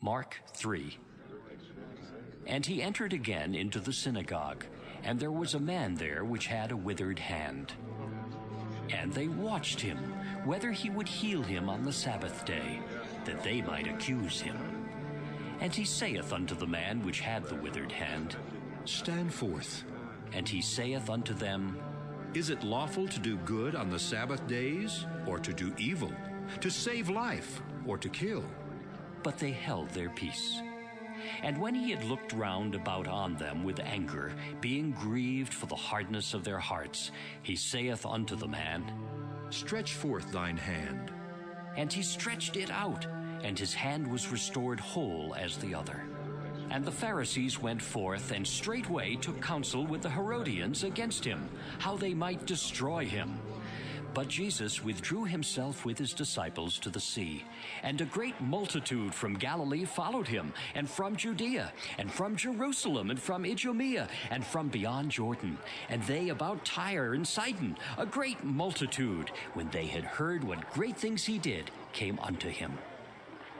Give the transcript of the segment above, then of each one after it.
Mark 3. And he entered again into the synagogue, and there was a man there which had a withered hand. And they watched him, whether he would heal him on the Sabbath day, that they might accuse him. And he saith unto the man which had the withered hand, Stand forth. And he saith unto them, Is it lawful to do good on the Sabbath days, or to do evil? To save life, or to kill? But they held their peace. And when he had looked round about on them with anger, being grieved for the hardness of their hearts, he saith unto the man, Stretch forth thine hand. And he stretched it out, and his hand was restored whole as the other. And the Pharisees went forth and straightway took counsel with the Herodians against him, how they might destroy him. But Jesus withdrew himself with his disciples to the sea, and a great multitude from Galilee followed him, and from Judea, and from Jerusalem, and from Idumea, and from beyond Jordan, and they about Tyre and Sidon, a great multitude, when they had heard what great things he did, came unto him.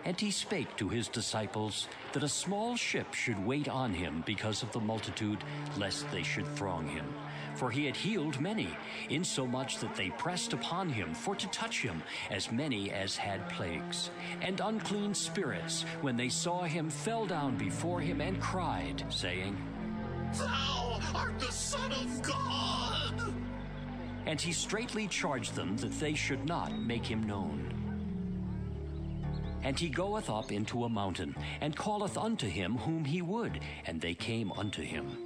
And he spake to his disciples that a small ship should wait on him because of the multitude, lest they should throng him. For he had healed many, insomuch that they pressed upon him for to touch him, as many as had plagues. And unclean spirits, when they saw him, fell down before him and cried, saying, Thou art the Son of God! And he straitly charged them that they should not make him known. And he goeth up into a mountain, and calleth unto him whom he would, and they came unto him.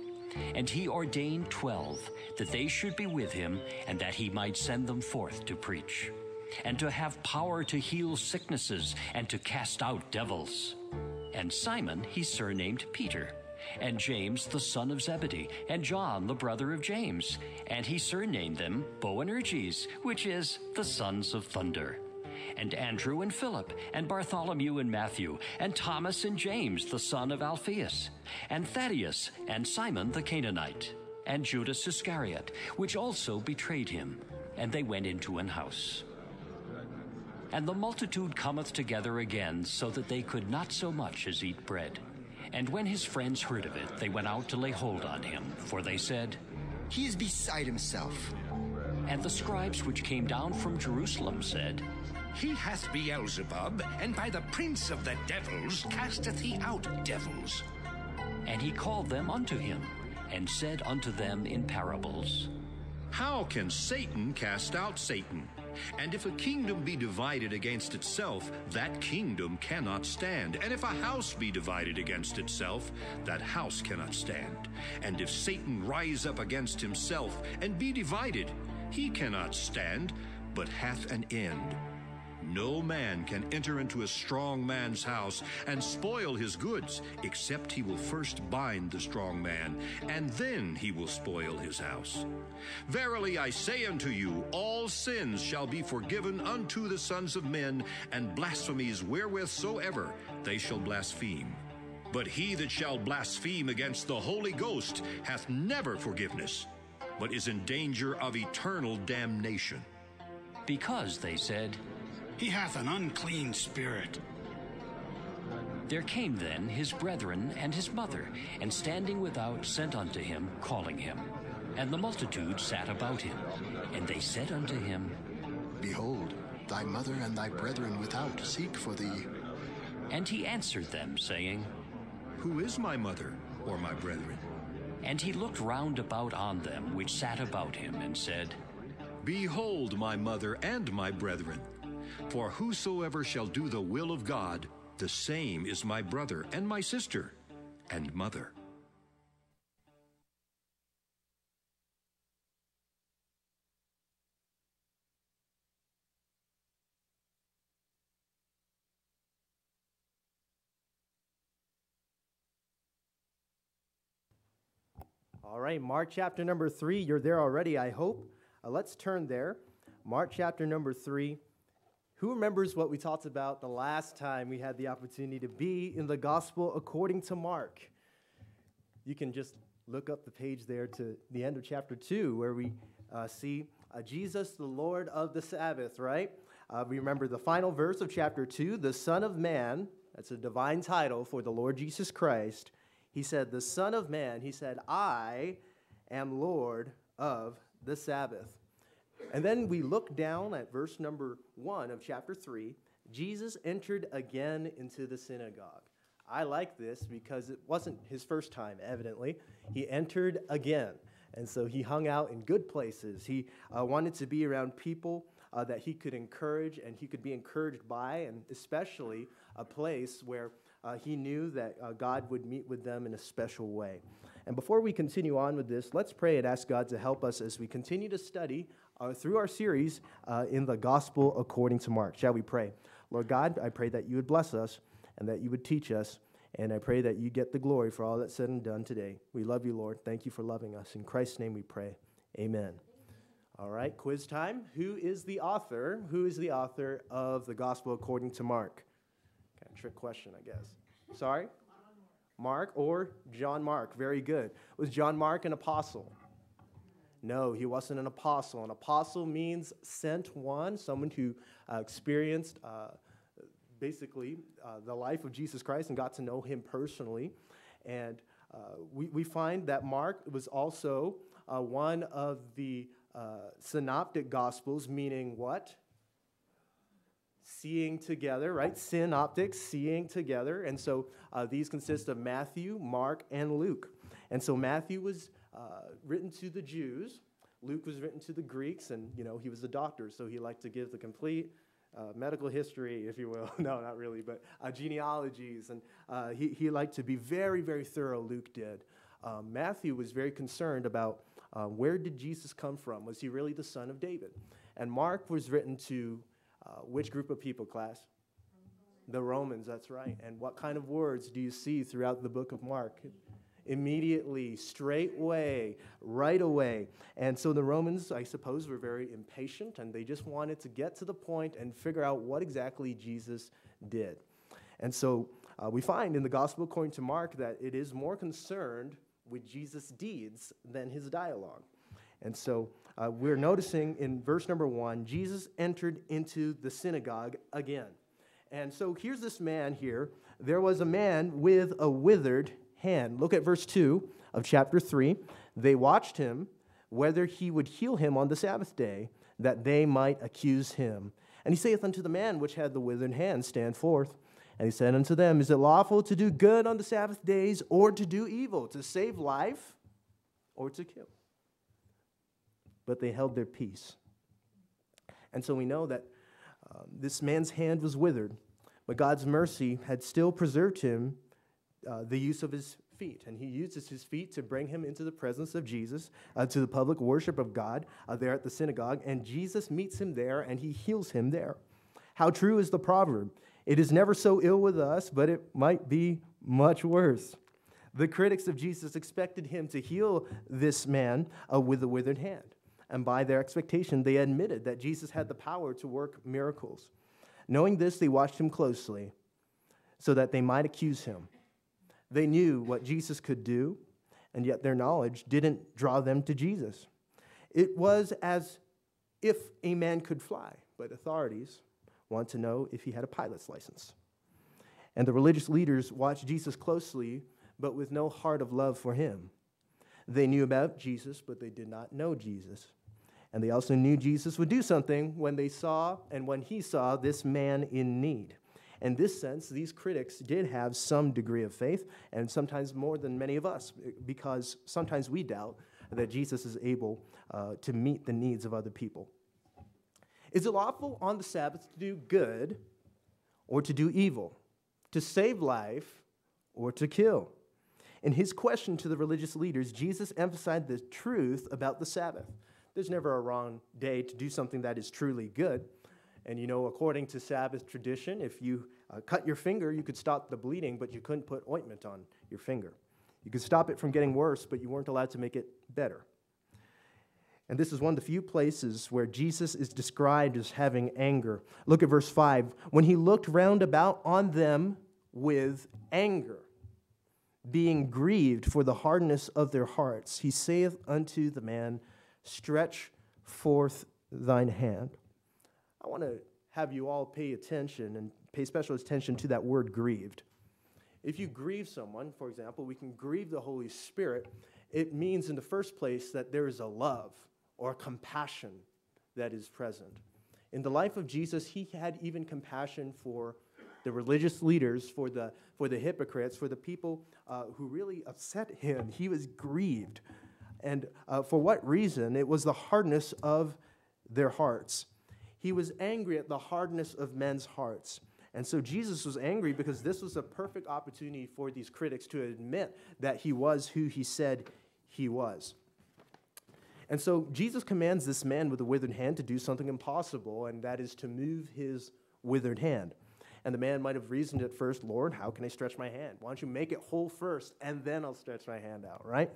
And he ordained twelve, that they should be with him, and that he might send them forth to preach, and to have power to heal sicknesses, and to cast out devils. And Simon he surnamed Peter, and James the son of Zebedee, and John the brother of James, and he surnamed them Boanerges, which is the sons of thunder and Andrew and Philip, and Bartholomew and Matthew, and Thomas and James, the son of Alphaeus, and Thaddeus, and Simon the Canaanite, and Judas Iscariot, which also betrayed him. And they went into an house. And the multitude cometh together again, so that they could not so much as eat bread. And when his friends heard of it, they went out to lay hold on him, for they said, He is beside himself. And the scribes which came down from Jerusalem said, he hath Beelzebub, and by the prince of the devils casteth he out devils. And he called them unto him, and said unto them in parables, How can Satan cast out Satan? And if a kingdom be divided against itself, that kingdom cannot stand. And if a house be divided against itself, that house cannot stand. And if Satan rise up against himself and be divided, he cannot stand, but hath an end. No man can enter into a strong man's house and spoil his goods, except he will first bind the strong man, and then he will spoil his house. Verily I say unto you, all sins shall be forgiven unto the sons of men, and blasphemies wherewith soever they shall blaspheme. But he that shall blaspheme against the Holy Ghost hath never forgiveness, but is in danger of eternal damnation. Because they said, he hath an unclean spirit. There came then his brethren and his mother, and standing without sent unto him, calling him. And the multitude sat about him. And they said unto him, Behold, thy mother and thy brethren without seek for thee. And he answered them, saying, Who is my mother or my brethren? And he looked round about on them which sat about him, and said, Behold my mother and my brethren. For whosoever shall do the will of God, the same is my brother and my sister and mother. All right, Mark chapter number three. You're there already, I hope. Uh, let's turn there. Mark chapter number three. Who remembers what we talked about the last time we had the opportunity to be in the gospel according to Mark? You can just look up the page there to the end of chapter 2, where we uh, see uh, Jesus, the Lord of the Sabbath, right? Uh, we remember the final verse of chapter 2 the Son of Man that's a divine title for the Lord Jesus Christ, he said, The Son of Man, he said, I am Lord of the Sabbath. And then we look down at verse number one of chapter three. Jesus entered again into the synagogue. I like this because it wasn't his first time, evidently. He entered again. And so he hung out in good places. He uh, wanted to be around people uh, that he could encourage and he could be encouraged by, and especially a place where uh, he knew that uh, God would meet with them in a special way. And before we continue on with this, let's pray and ask God to help us as we continue to study uh, through our series uh, in the Gospel according to Mark. Shall we pray? Lord God, I pray that you would bless us and that you would teach us. And I pray that you get the glory for all that's said and done today. We love you, Lord. Thank you for loving us. In Christ's name we pray. Amen. All right, quiz time. Who is the author? Who is the author of the Gospel according to Mark? Trick question, I guess. Sorry? Mark or John Mark. Very good. Was John Mark an apostle? No, he wasn't an apostle. An apostle means sent one, someone who uh, experienced uh, basically uh, the life of Jesus Christ and got to know him personally. And uh, we, we find that Mark was also uh, one of the uh, synoptic gospels, meaning what? Seeing together, right? Synoptics, seeing together. And so uh, these consist of Matthew, Mark, and Luke. And so Matthew was uh, written to the Jews. Luke was written to the Greeks, and you know he was a doctor, so he liked to give the complete uh, medical history, if you will. no, not really, but uh, genealogies. And uh, he, he liked to be very, very thorough, Luke did. Um, Matthew was very concerned about uh, where did Jesus come from? Was he really the son of David? And Mark was written to uh, which group of people, class? The Romans, that's right. And what kind of words do you see throughout the book of Mark? immediately, straightway, right away. And so the Romans, I suppose, were very impatient and they just wanted to get to the point and figure out what exactly Jesus did. And so uh, we find in the Gospel according to Mark that it is more concerned with Jesus' deeds than his dialogue. And so uh, we're noticing in verse number one, Jesus entered into the synagogue again. And so here's this man here. There was a man with a withered hand. Look at verse 2 of chapter 3. They watched him whether he would heal him on the Sabbath day, that they might accuse him. And he saith unto the man which had the withered hand, Stand forth. And he said unto them, Is it lawful to do good on the Sabbath days, or to do evil, to save life, or to kill? But they held their peace. And so we know that um, this man's hand was withered, but God's mercy had still preserved him uh, the use of his feet. And he uses his feet to bring him into the presence of Jesus, uh, to the public worship of God uh, there at the synagogue. And Jesus meets him there and he heals him there. How true is the proverb? It is never so ill with us, but it might be much worse. The critics of Jesus expected him to heal this man uh, with a withered hand. And by their expectation, they admitted that Jesus had the power to work miracles. Knowing this, they watched him closely so that they might accuse him. They knew what Jesus could do, and yet their knowledge didn't draw them to Jesus. It was as if a man could fly, but authorities want to know if he had a pilot's license. And the religious leaders watched Jesus closely, but with no heart of love for him. They knew about Jesus, but they did not know Jesus. And they also knew Jesus would do something when they saw and when he saw this man in need. In this sense, these critics did have some degree of faith, and sometimes more than many of us, because sometimes we doubt that Jesus is able uh, to meet the needs of other people. Is it lawful on the Sabbath to do good or to do evil, to save life or to kill? In his question to the religious leaders, Jesus emphasized the truth about the Sabbath. There's never a wrong day to do something that is truly good. And you know, according to Sabbath tradition, if you uh, cut your finger, you could stop the bleeding, but you couldn't put ointment on your finger. You could stop it from getting worse, but you weren't allowed to make it better. And this is one of the few places where Jesus is described as having anger. Look at verse 5. When he looked round about on them with anger, being grieved for the hardness of their hearts, he saith unto the man, Stretch forth thine hand. I want to have you all pay attention and pay special attention to that word grieved. If you grieve someone, for example, we can grieve the Holy Spirit. It means, in the first place, that there is a love or compassion that is present. In the life of Jesus, he had even compassion for the religious leaders, for the, for the hypocrites, for the people uh, who really upset him. He was grieved. And uh, for what reason? It was the hardness of their hearts. He was angry at the hardness of men's hearts. And so Jesus was angry because this was a perfect opportunity for these critics to admit that he was who he said he was. And so Jesus commands this man with a withered hand to do something impossible, and that is to move his withered hand. And the man might have reasoned at first, Lord, how can I stretch my hand? Why don't you make it whole first, and then I'll stretch my hand out, right?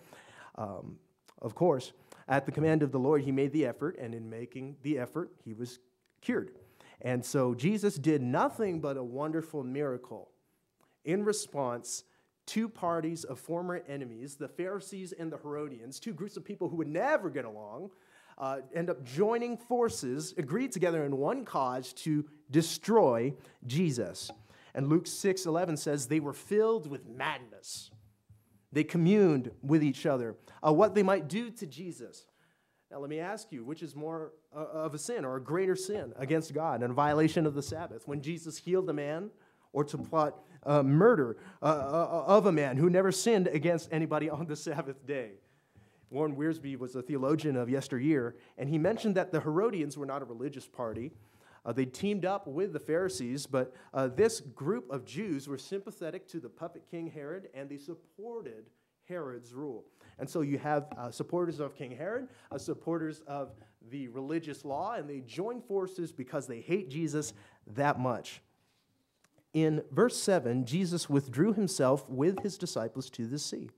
Um, of course, at the command of the Lord, he made the effort, and in making the effort, he was cured. And so Jesus did nothing but a wonderful miracle. In response, two parties of former enemies, the Pharisees and the Herodians, two groups of people who would never get along, uh, end up joining forces, agreed together in one cause to destroy Jesus. And Luke 6 11 says they were filled with madness. They communed with each other uh, what they might do to Jesus. Now, let me ask you, which is more uh, of a sin or a greater sin against God and a violation of the Sabbath? When Jesus healed a man or to plot uh, murder uh, uh, of a man who never sinned against anybody on the Sabbath day? Warren Wiersbe was a theologian of yesteryear, and he mentioned that the Herodians were not a religious party. Uh, they teamed up with the Pharisees, but uh, this group of Jews were sympathetic to the puppet king Herod, and they supported Herod's rule. And so you have uh, supporters of King Herod, uh, supporters of the religious law, and they join forces because they hate Jesus that much. In verse 7, Jesus withdrew himself with his disciples to the sea,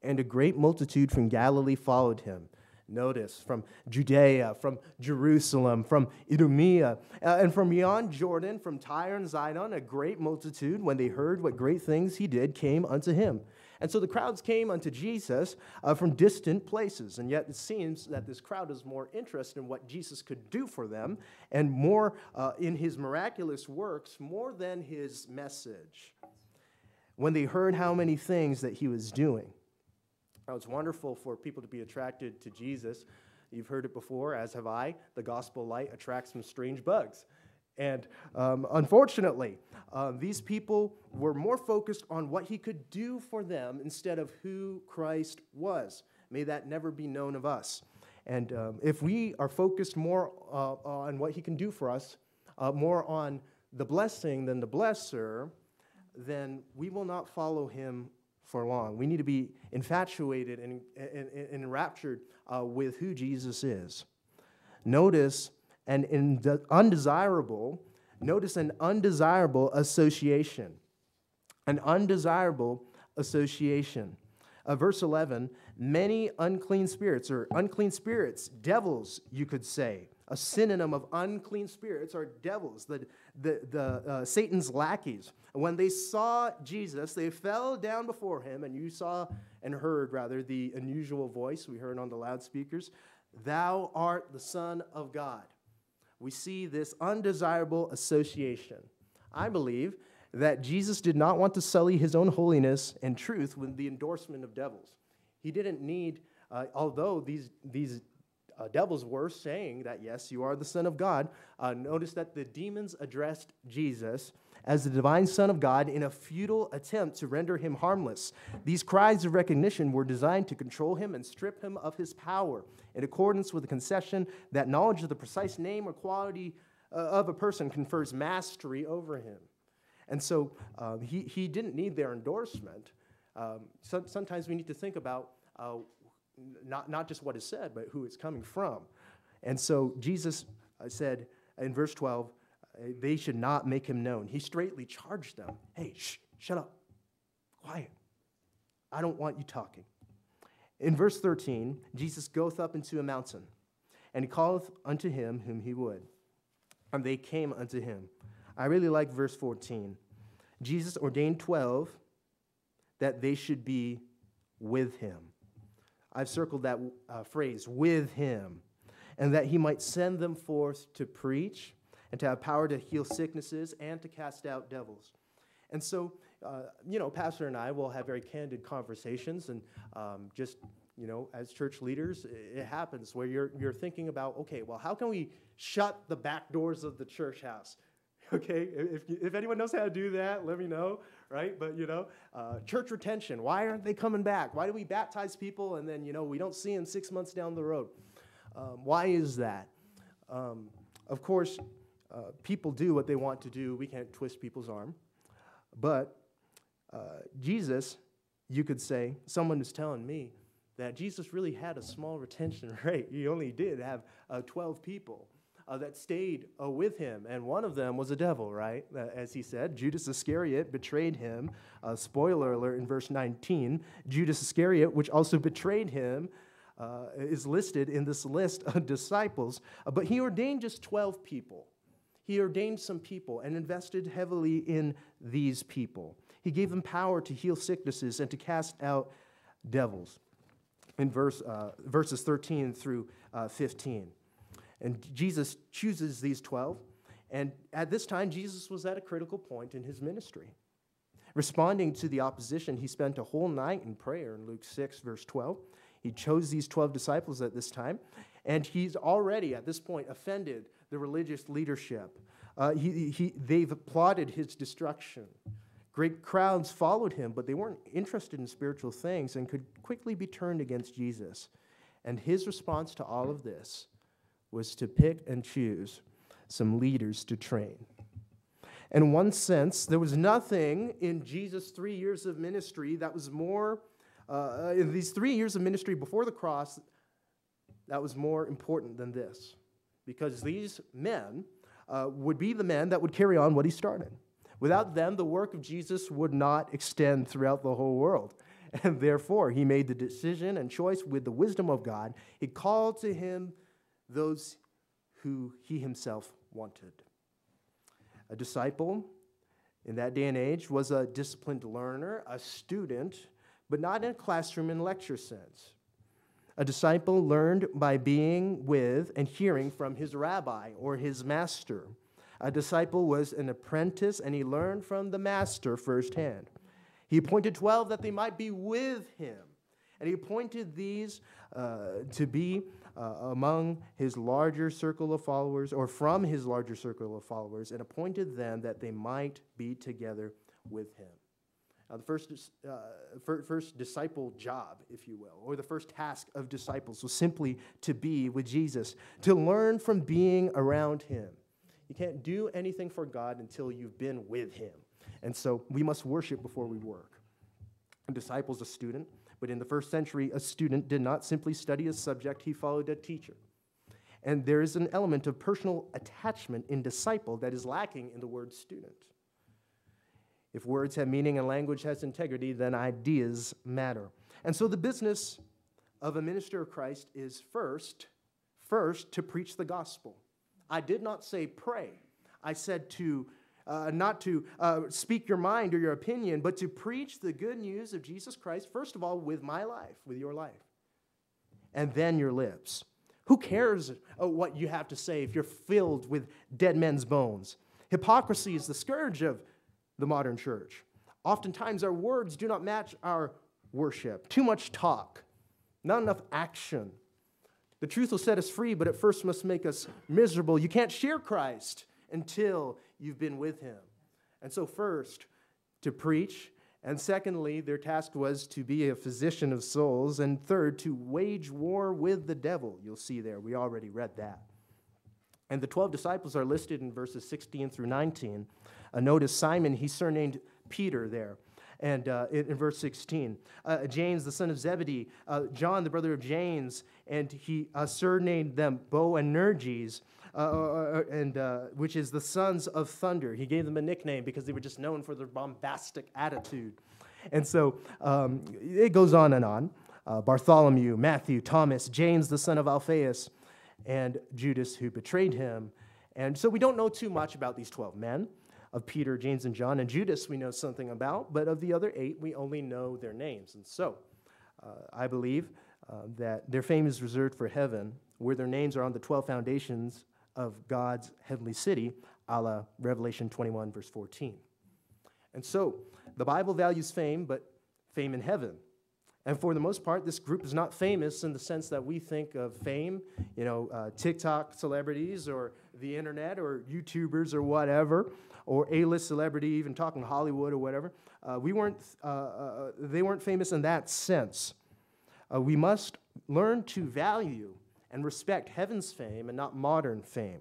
and a great multitude from Galilee followed him. Notice from Judea, from Jerusalem, from Idumea, uh, and from beyond Jordan, from Tyre and Zidon, a great multitude, when they heard what great things he did, came unto him. And so the crowds came unto Jesus uh, from distant places. And yet it seems that this crowd is more interested in what Jesus could do for them and more uh, in his miraculous works more than his message. When they heard how many things that he was doing. Now, it's wonderful for people to be attracted to Jesus. You've heard it before, as have I. The gospel light attracts some strange bugs. And um, unfortunately, uh, these people were more focused on what he could do for them instead of who Christ was. May that never be known of us. And um, if we are focused more uh, on what he can do for us, uh, more on the blessing than the blesser, then we will not follow him for long. We need to be infatuated and, and, and enraptured uh, with who Jesus is. Notice an undesirable, notice an undesirable association. An undesirable association. Uh, verse 11 many unclean spirits, or unclean spirits, devils, you could say. A synonym of unclean spirits are devils, the, the, the uh, Satan's lackeys. When they saw Jesus, they fell down before him, and you saw and heard, rather, the unusual voice we heard on the loudspeakers Thou art the Son of God we see this undesirable association. I believe that Jesus did not want to sully his own holiness and truth with the endorsement of devils. He didn't need, uh, although these, these uh, devils were saying that, yes, you are the Son of God, uh, notice that the demons addressed Jesus as the divine Son of God in a futile attempt to render him harmless. These cries of recognition were designed to control him and strip him of his power, in accordance with the concession that knowledge of the precise name or quality uh, of a person confers mastery over him. And so um, he, he didn't need their endorsement. Um, so, sometimes we need to think about uh, not, not just what is said, but who it's coming from. And so Jesus uh, said in verse 12, uh, they should not make him known. He straightly charged them Hey, shh, shut up, quiet. I don't want you talking. In verse 13, Jesus goeth up into a mountain, and he calleth unto him whom he would. And they came unto him. I really like verse 14. Jesus ordained 12 that they should be with him. I've circled that uh, phrase, with him, and that he might send them forth to preach and to have power to heal sicknesses and to cast out devils. And so, uh, you know, Pastor and I will have very candid conversations, and um, just, you know, as church leaders, it happens where you're, you're thinking about, okay, well, how can we shut the back doors of the church house? Okay, if, if anyone knows how to do that, let me know, right? But, you know, uh, church retention, why aren't they coming back? Why do we baptize people and then, you know, we don't see them six months down the road? Um, why is that? Um, of course, uh, people do what they want to do. We can't twist people's arm. But uh, Jesus, you could say, someone is telling me that Jesus really had a small retention rate. He only did have uh, 12 people. Uh, that stayed uh, with him, and one of them was a devil, right? Uh, as he said, Judas Iscariot betrayed him. Uh, spoiler alert in verse 19 Judas Iscariot, which also betrayed him, uh, is listed in this list of disciples. But he ordained just 12 people. He ordained some people and invested heavily in these people. He gave them power to heal sicknesses and to cast out devils. In verse, uh, verses 13 through uh, 15. And Jesus chooses these 12. And at this time, Jesus was at a critical point in his ministry. Responding to the opposition, he spent a whole night in prayer in Luke 6, verse 12. He chose these 12 disciples at this time, and he's already at this point offended the religious leadership. Uh, he, he, they've applauded his destruction. Great crowds followed him, but they weren't interested in spiritual things and could quickly be turned against Jesus. And his response to all of this was to pick and choose some leaders to train. In one sense, there was nothing in Jesus' three years of ministry that was more, uh, in these three years of ministry before the cross, that was more important than this because these men uh, would be the men that would carry on what he started. Without them, the work of Jesus would not extend throughout the whole world. And therefore, he made the decision and choice with the wisdom of God. He called to him those who he himself wanted. A disciple in that day and age was a disciplined learner, a student, but not in a classroom and lecture sense. A disciple learned by being with and hearing from his rabbi or his master. A disciple was an apprentice and he learned from the master firsthand. He appointed 12 that they might be with him. And he appointed these uh, to be uh, among his larger circle of followers or from his larger circle of followers and appointed them that they might be together with him. Now, the first, uh, first disciple job, if you will, or the first task of disciples was simply to be with Jesus, to learn from being around him. You can't do anything for God until you've been with him. And so we must worship before we work. A disciple's a student, but in the first century, a student did not simply study a subject, he followed a teacher. And there is an element of personal attachment in disciple that is lacking in the word student. If words have meaning and language has integrity, then ideas matter. And so the business of a minister of Christ is first, first to preach the gospel. I did not say pray. I said to uh, not to uh, speak your mind or your opinion, but to preach the good news of Jesus Christ, first of all, with my life, with your life, and then your lips. Who cares uh, what you have to say if you're filled with dead men's bones? Hypocrisy is the scourge of the modern church. Oftentimes, our words do not match our worship. Too much talk, not enough action. The truth will set us free, but it first must make us miserable. You can't share Christ until you've been with him. And so, first, to preach. And secondly, their task was to be a physician of souls. And third, to wage war with the devil. You'll see there, we already read that. And the 12 disciples are listed in verses 16 through 19. Uh, notice Simon, he's surnamed Peter there. And uh, in, in, verse 16, uh, James, the son of Zebedee, uh, John, the brother of James, and he uh, surnamed them Boanerges, uh, uh, and which is the sons of thunder. He gave them a nickname because they were just known for their bombastic attitude. And so um, it goes on and on. Bartholomew, Matthew, Thomas, James, the son of Alphaeus, and Judas, who betrayed him. And so we don't know too much about these 12 men of Peter, James, and John. And Judas, we know something about, but of the other eight, we only know their names. And so uh, I believe uh, that their fame is reserved for heaven, where their names are on the 12 foundations of God's heavenly city, a la Revelation 21, verse 14. And so, the Bible values fame, but fame in heaven. And for the most part, this group is not famous in the sense that we think of fame, you know, uh, TikTok celebrities or the internet or YouTubers or whatever, or A-list celebrity, even talking Hollywood or whatever. Uh, we weren't, uh, uh they weren't famous in that sense. Uh, we must learn to value and respect heaven's fame and not modern fame.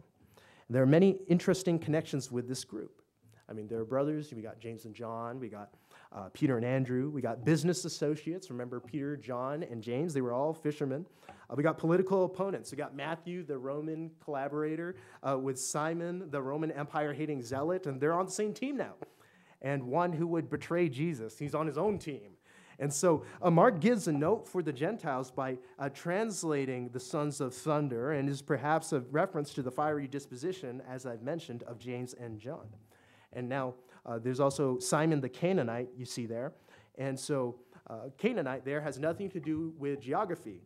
There are many interesting connections with this group. I mean, there are brothers. We got James and John. We got uh, Peter and Andrew. We got business associates. Remember Peter, John, and James? They were all fishermen. Uh, we got political opponents. We got Matthew, the Roman collaborator, uh, with Simon, the Roman Empire hating zealot, and they're on the same team now. And one who would betray Jesus, he's on his own team. And so uh, Mark gives a note for the Gentiles by uh, translating the sons of thunder and is perhaps a reference to the fiery disposition, as I've mentioned, of James and John. And now uh, there's also Simon the Canaanite, you see there. And so uh, Canaanite there has nothing to do with geography.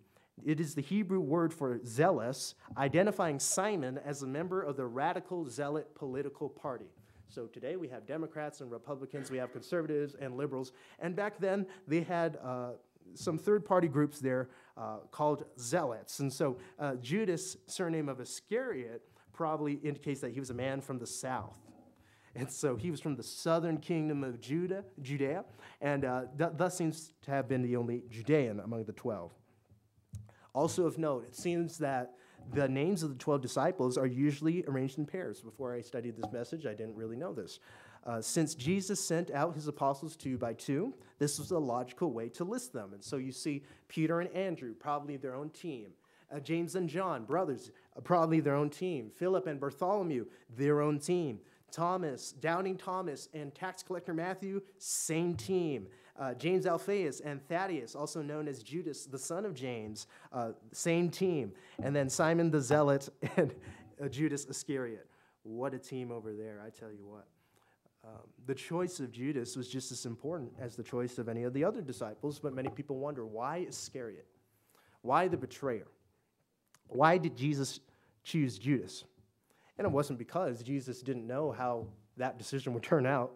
It is the Hebrew word for zealous, identifying Simon as a member of the radical zealot political party. So today we have Democrats and Republicans, we have conservatives and liberals. And back then they had uh, some third party groups there uh, called zealots. And so uh, Judas' surname of Iscariot probably indicates that he was a man from the south. And so he was from the southern kingdom of Judah, Judea, and uh, th- thus seems to have been the only Judean among the 12. Also of note, it seems that the names of the 12 disciples are usually arranged in pairs. Before I studied this message, I didn't really know this. Uh, since Jesus sent out his apostles two by two, this was a logical way to list them. And so you see Peter and Andrew, probably their own team. Uh, James and John, brothers, uh, probably their own team. Philip and Bartholomew, their own team. Thomas, Doubting Thomas, and tax collector Matthew, same team. Uh, James Alphaeus and Thaddeus, also known as Judas, the son of James, uh, same team. And then Simon the Zealot and uh, Judas Iscariot. What a team over there, I tell you what. Um, the choice of Judas was just as important as the choice of any of the other disciples, but many people wonder why Iscariot? Why the betrayer? Why did Jesus choose Judas? And it wasn't because Jesus didn't know how that decision would turn out.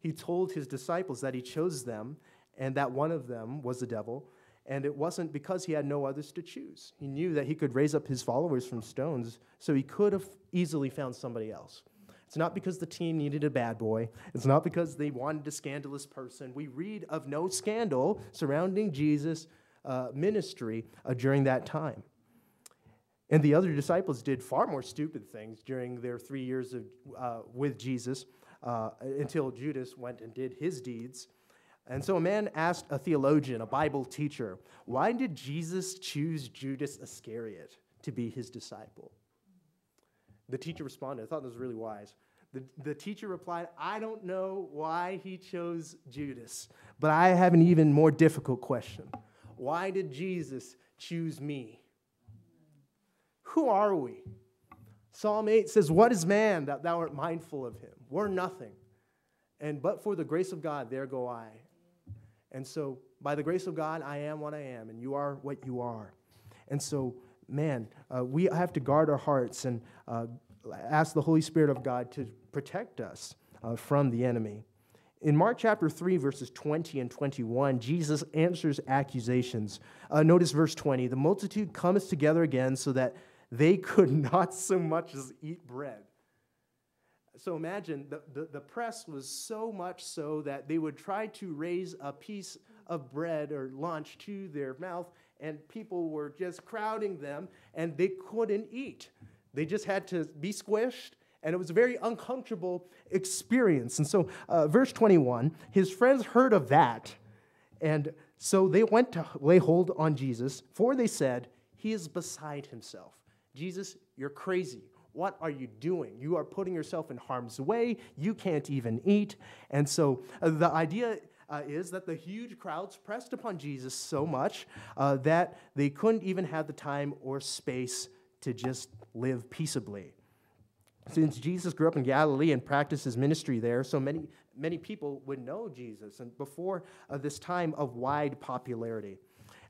He told his disciples that he chose them and that one of them was the devil. And it wasn't because he had no others to choose. He knew that he could raise up his followers from stones, so he could have easily found somebody else. It's not because the team needed a bad boy. It's not because they wanted a scandalous person. We read of no scandal surrounding Jesus' uh, ministry uh, during that time. And the other disciples did far more stupid things during their three years of, uh, with Jesus uh, until Judas went and did his deeds. And so a man asked a theologian, a Bible teacher, why did Jesus choose Judas Iscariot to be his disciple? The teacher responded, I thought this was really wise. The, the teacher replied, I don't know why he chose Judas, but I have an even more difficult question. Why did Jesus choose me? Who are we? Psalm 8 says, What is man that thou art mindful of him? We're nothing. And but for the grace of God, there go I. And so, by the grace of God, I am what I am, and you are what you are. And so, man, uh, we have to guard our hearts and uh, ask the Holy Spirit of God to protect us uh, from the enemy. In Mark chapter 3, verses 20 and 21, Jesus answers accusations. Uh, notice verse 20 the multitude comes together again so that they could not so much as eat bread. So imagine the, the, the, press was so much so that they would try to raise a piece of bread or lunch to their mouth, and people were just crowding them, and they couldn't eat. They just had to be squished, and it was a very uncomfortable experience. And so, uh, verse 21 his friends heard of that, and so they went to lay hold on Jesus, for they said, He is beside himself. Jesus, you're crazy. What are you doing? You are putting yourself in harm's way. You can't even eat. And so uh, the idea uh, is that the huge crowds pressed upon Jesus so much uh, that they couldn't even have the time or space to just live peaceably. Since Jesus grew up in Galilee and practiced his ministry there, so many, many people would know Jesus and before uh, this time of wide popularity.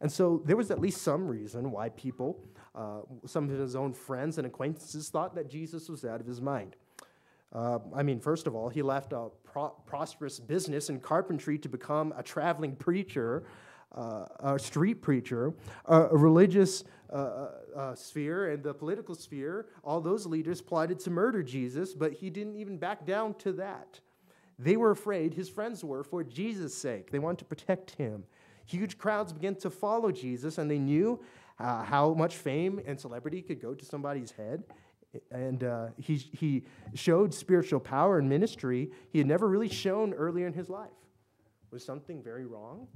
And so there was at least some reason why people, uh, some of his own friends and acquaintances, thought that Jesus was out of his mind. Uh, I mean, first of all, he left a pro- prosperous business in carpentry to become a traveling preacher, uh, a street preacher, a religious uh, uh, uh, sphere and the political sphere. All those leaders plotted to murder Jesus, but he didn't even back down to that. They were afraid, his friends were, for Jesus' sake. They wanted to protect him. Huge crowds began to follow Jesus, and they knew uh, how much fame and celebrity could go to somebody's head. And uh, he, he showed spiritual power and ministry he had never really shown earlier in his life. Was something very wrong?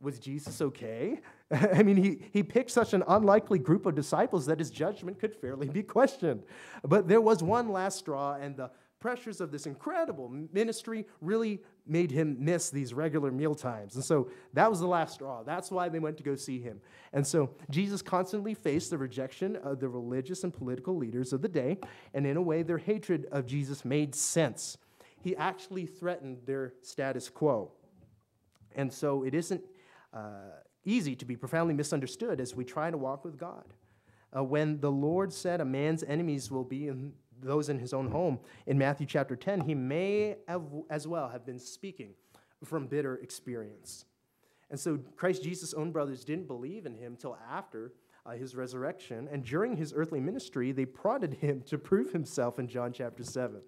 Was Jesus okay? I mean, he, he picked such an unlikely group of disciples that his judgment could fairly be questioned. But there was one last straw, and the pressures of this incredible ministry really made him miss these regular meal times. And so that was the last straw. That's why they went to go see him. And so Jesus constantly faced the rejection of the religious and political leaders of the day, and in a way, their hatred of Jesus made sense. He actually threatened their status quo. And so it isn't uh, easy to be profoundly misunderstood as we try to walk with God. Uh, when the Lord said, A man's enemies will be in those in his own home in Matthew chapter 10, he may have, as well have been speaking from bitter experience. And so Christ Jesus' own brothers didn't believe in him till after uh, his resurrection. And during his earthly ministry, they prodded him to prove himself in John chapter 7.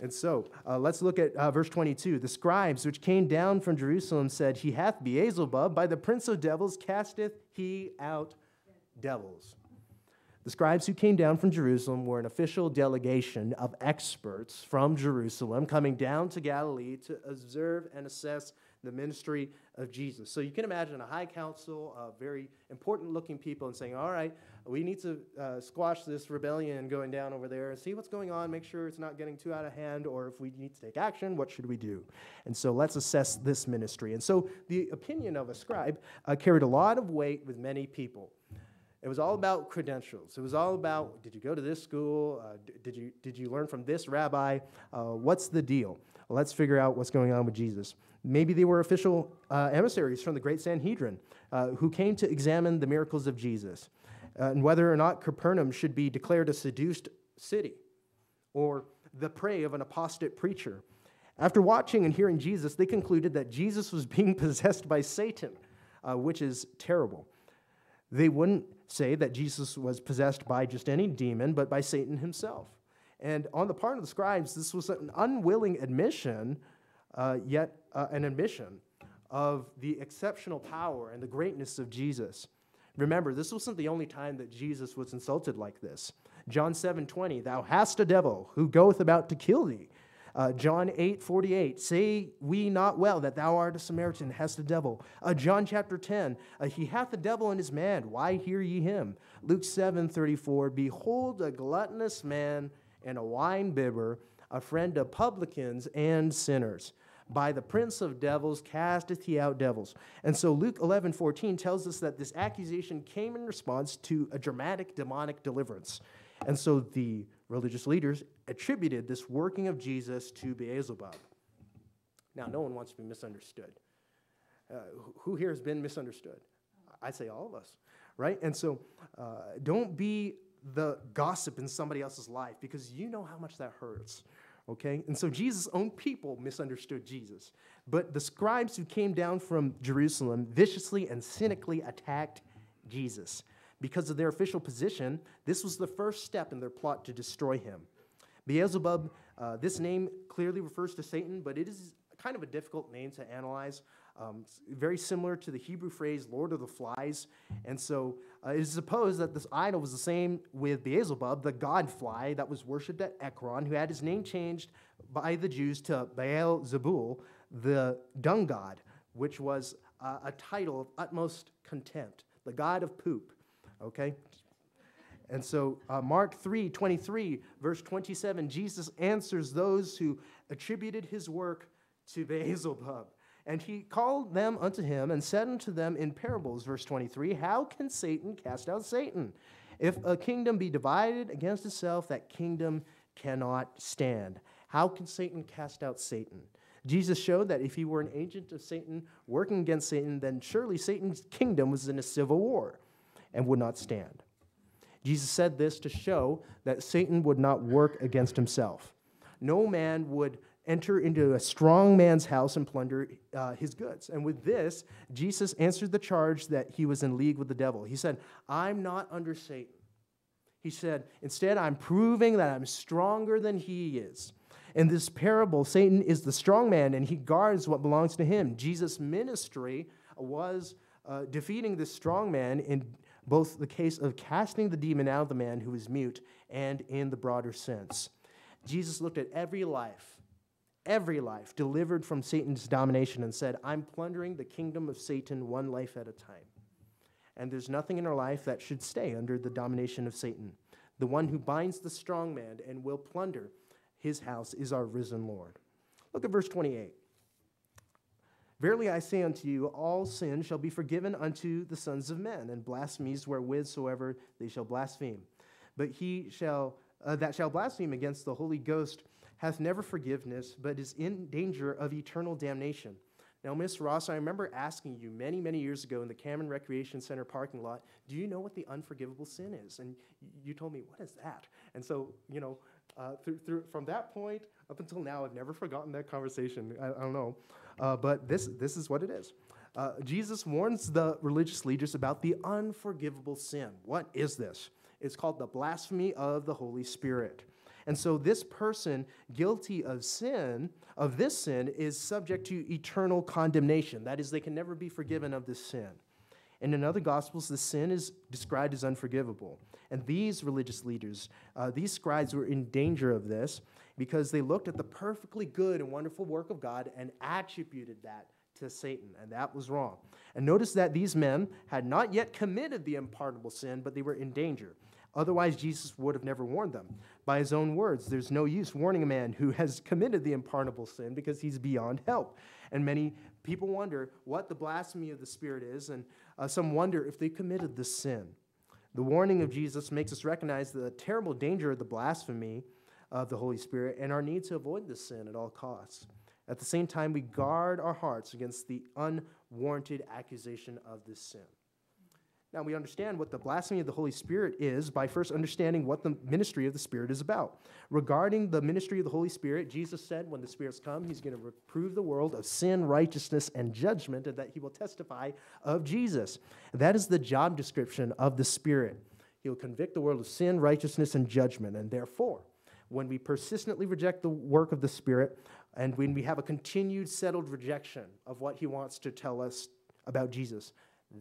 And so uh, let's look at uh, verse 22. The scribes which came down from Jerusalem said, He hath Beelzebub, by the prince of devils casteth he out devils. The scribes who came down from Jerusalem were an official delegation of experts from Jerusalem coming down to Galilee to observe and assess the ministry of Jesus. So you can imagine a high council of very important looking people and saying, All right, we need to uh, squash this rebellion going down over there and see what's going on, make sure it's not getting too out of hand, or if we need to take action, what should we do? And so let's assess this ministry. And so the opinion of a scribe uh, carried a lot of weight with many people. It was all about credentials. It was all about did you go to this school? Uh, did, you, did you learn from this rabbi? Uh, what's the deal? Let's figure out what's going on with Jesus. Maybe they were official uh, emissaries from the great Sanhedrin uh, who came to examine the miracles of Jesus uh, and whether or not Capernaum should be declared a seduced city or the prey of an apostate preacher. After watching and hearing Jesus, they concluded that Jesus was being possessed by Satan, uh, which is terrible. They wouldn't say that Jesus was possessed by just any demon, but by Satan himself. And on the part of the scribes, this was an unwilling admission, uh, yet uh, an admission of the exceptional power and the greatness of Jesus. Remember, this wasn't the only time that Jesus was insulted like this. John 7 20, thou hast a devil who goeth about to kill thee. Uh, John 8, 48, say we not well that thou art a Samaritan, hast a devil. Uh, John chapter 10, uh, he hath a devil in his man, why hear ye him? Luke 7, 34, behold a gluttonous man and a wine bibber, a friend of publicans and sinners. By the prince of devils casteth he out devils. And so Luke 11, 14 tells us that this accusation came in response to a dramatic demonic deliverance. And so the religious leaders attributed this working of Jesus to Beelzebub. Now, no one wants to be misunderstood. Uh, who here has been misunderstood? I'd say all of us, right? And so uh, don't be the gossip in somebody else's life because you know how much that hurts, okay? And so Jesus' own people misunderstood Jesus. But the scribes who came down from Jerusalem viciously and cynically attacked Jesus. Because of their official position, this was the first step in their plot to destroy him. Beelzebub, uh, this name clearly refers to Satan, but it is kind of a difficult name to analyze. Um, very similar to the Hebrew phrase Lord of the Flies. And so uh, it is supposed that this idol was the same with Beelzebub, the god fly that was worshipped at Ekron, who had his name changed by the Jews to Baal Zebul, the dung god, which was uh, a title of utmost contempt, the god of poop. Okay? And so, uh, Mark 3 23, verse 27, Jesus answers those who attributed his work to Beelzebub. And he called them unto him and said unto them in parables, verse 23, How can Satan cast out Satan? If a kingdom be divided against itself, that kingdom cannot stand. How can Satan cast out Satan? Jesus showed that if he were an agent of Satan working against Satan, then surely Satan's kingdom was in a civil war and would not stand. Jesus said this to show that Satan would not work against himself. No man would enter into a strong man's house and plunder uh, his goods. And with this, Jesus answered the charge that he was in league with the devil. He said, I'm not under Satan. He said, Instead, I'm proving that I'm stronger than he is. In this parable, Satan is the strong man and he guards what belongs to him. Jesus' ministry was uh, defeating this strong man in both the case of casting the demon out of the man who is mute and in the broader sense. Jesus looked at every life, every life delivered from Satan's domination and said, I'm plundering the kingdom of Satan one life at a time. And there's nothing in our life that should stay under the domination of Satan. The one who binds the strong man and will plunder his house is our risen Lord. Look at verse 28. Verily I say unto you, all sin shall be forgiven unto the sons of men, and blasphemies wherewith soever they shall blaspheme. But he shall uh, that shall blaspheme against the Holy Ghost hath never forgiveness, but is in danger of eternal damnation. Now, Miss Ross, I remember asking you many, many years ago in the Cameron Recreation Center parking lot, do you know what the unforgivable sin is? And you told me, what is that? And so, you know, uh, through, through, from that point up until now, I've never forgotten that conversation. I, I don't know. Uh, but this, this is what it is. Uh, Jesus warns the religious leaders about the unforgivable sin. What is this? It's called the blasphemy of the Holy Spirit. And so this person guilty of sin, of this sin, is subject to eternal condemnation. That is, they can never be forgiven of this sin. And in other gospels, the sin is described as unforgivable. And these religious leaders, uh, these scribes, were in danger of this because they looked at the perfectly good and wonderful work of God and attributed that to Satan, and that was wrong. And notice that these men had not yet committed the unpardonable sin, but they were in danger. Otherwise, Jesus would have never warned them. By his own words, there's no use warning a man who has committed the unpardonable sin because he's beyond help. And many people wonder what the blasphemy of the Spirit is, and uh, some wonder if they committed this sin. The warning of Jesus makes us recognize the terrible danger of the blasphemy of the Holy Spirit and our need to avoid this sin at all costs. At the same time, we guard our hearts against the unwarranted accusation of this sin. Now, we understand what the blasphemy of the Holy Spirit is by first understanding what the ministry of the Spirit is about. Regarding the ministry of the Holy Spirit, Jesus said when the Spirit's come, he's going to reprove the world of sin, righteousness, and judgment, and that he will testify of Jesus. That is the job description of the Spirit. He will convict the world of sin, righteousness, and judgment. And therefore, when we persistently reject the work of the Spirit, and when we have a continued, settled rejection of what he wants to tell us about Jesus,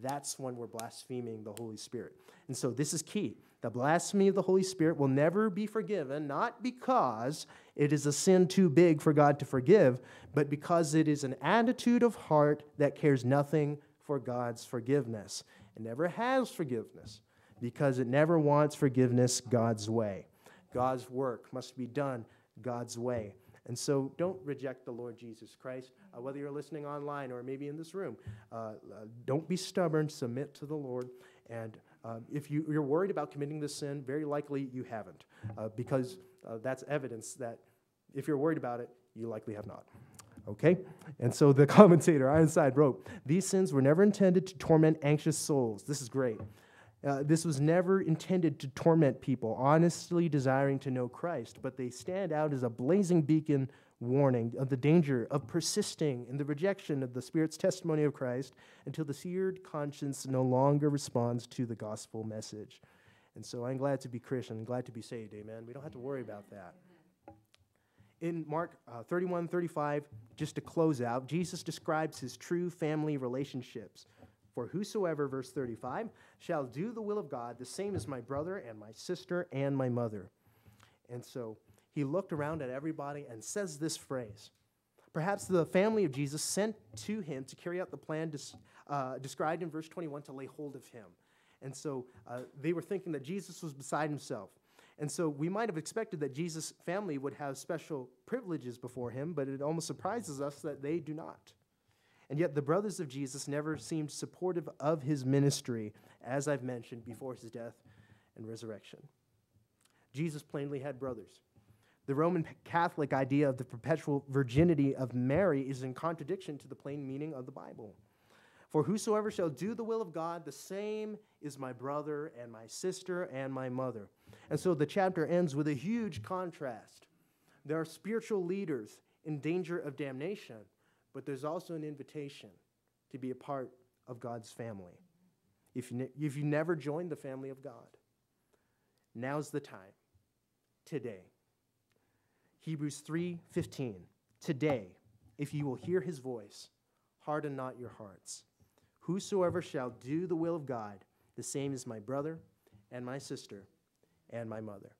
that's when we're blaspheming the Holy Spirit. And so this is key. The blasphemy of the Holy Spirit will never be forgiven, not because it is a sin too big for God to forgive, but because it is an attitude of heart that cares nothing for God's forgiveness. It never has forgiveness because it never wants forgiveness God's way. God's work must be done God's way. And so don't reject the Lord Jesus Christ, uh, whether you're listening online or maybe in this room. Uh, uh, don't be stubborn, submit to the Lord. And uh, if you, are worried about committing this sin, very likely you haven't, uh, because uh, that's evidence that if you're worried about it, you likely have not. Okay? And so the commentator, Ironside, wrote These sins were never intended to torment anxious souls. This is great. Uh, this was never intended to torment people, honestly desiring to know Christ, but they stand out as a blazing beacon warning of the danger of persisting in the rejection of the Spirit's testimony of Christ until the seared conscience no longer responds to the gospel message. And so I'm glad to be Christian, glad to be saved, amen. We don't have to worry about that. In Mark uh, 31 35, just to close out, Jesus describes his true family relationships. For whosoever, verse 35, shall do the will of God, the same as my brother and my sister and my mother. And so he looked around at everybody and says this phrase. Perhaps the family of Jesus sent to him to carry out the plan uh, described in verse 21 to lay hold of him. And so uh, they were thinking that Jesus was beside himself. And so we might have expected that Jesus' family would have special privileges before him, but it almost surprises us that they do not. And yet, the brothers of Jesus never seemed supportive of his ministry, as I've mentioned, before his death and resurrection. Jesus plainly had brothers. The Roman Catholic idea of the perpetual virginity of Mary is in contradiction to the plain meaning of the Bible. For whosoever shall do the will of God, the same is my brother and my sister and my mother. And so the chapter ends with a huge contrast. There are spiritual leaders in danger of damnation, but there's also an invitation to be a part of God's family. If you, if you never joined the family of God, now's the time. Today. Hebrews 3:15. Today, if you will hear his voice, harden not your hearts. Whosoever shall do the will of God, the same is my brother and my sister and my mother.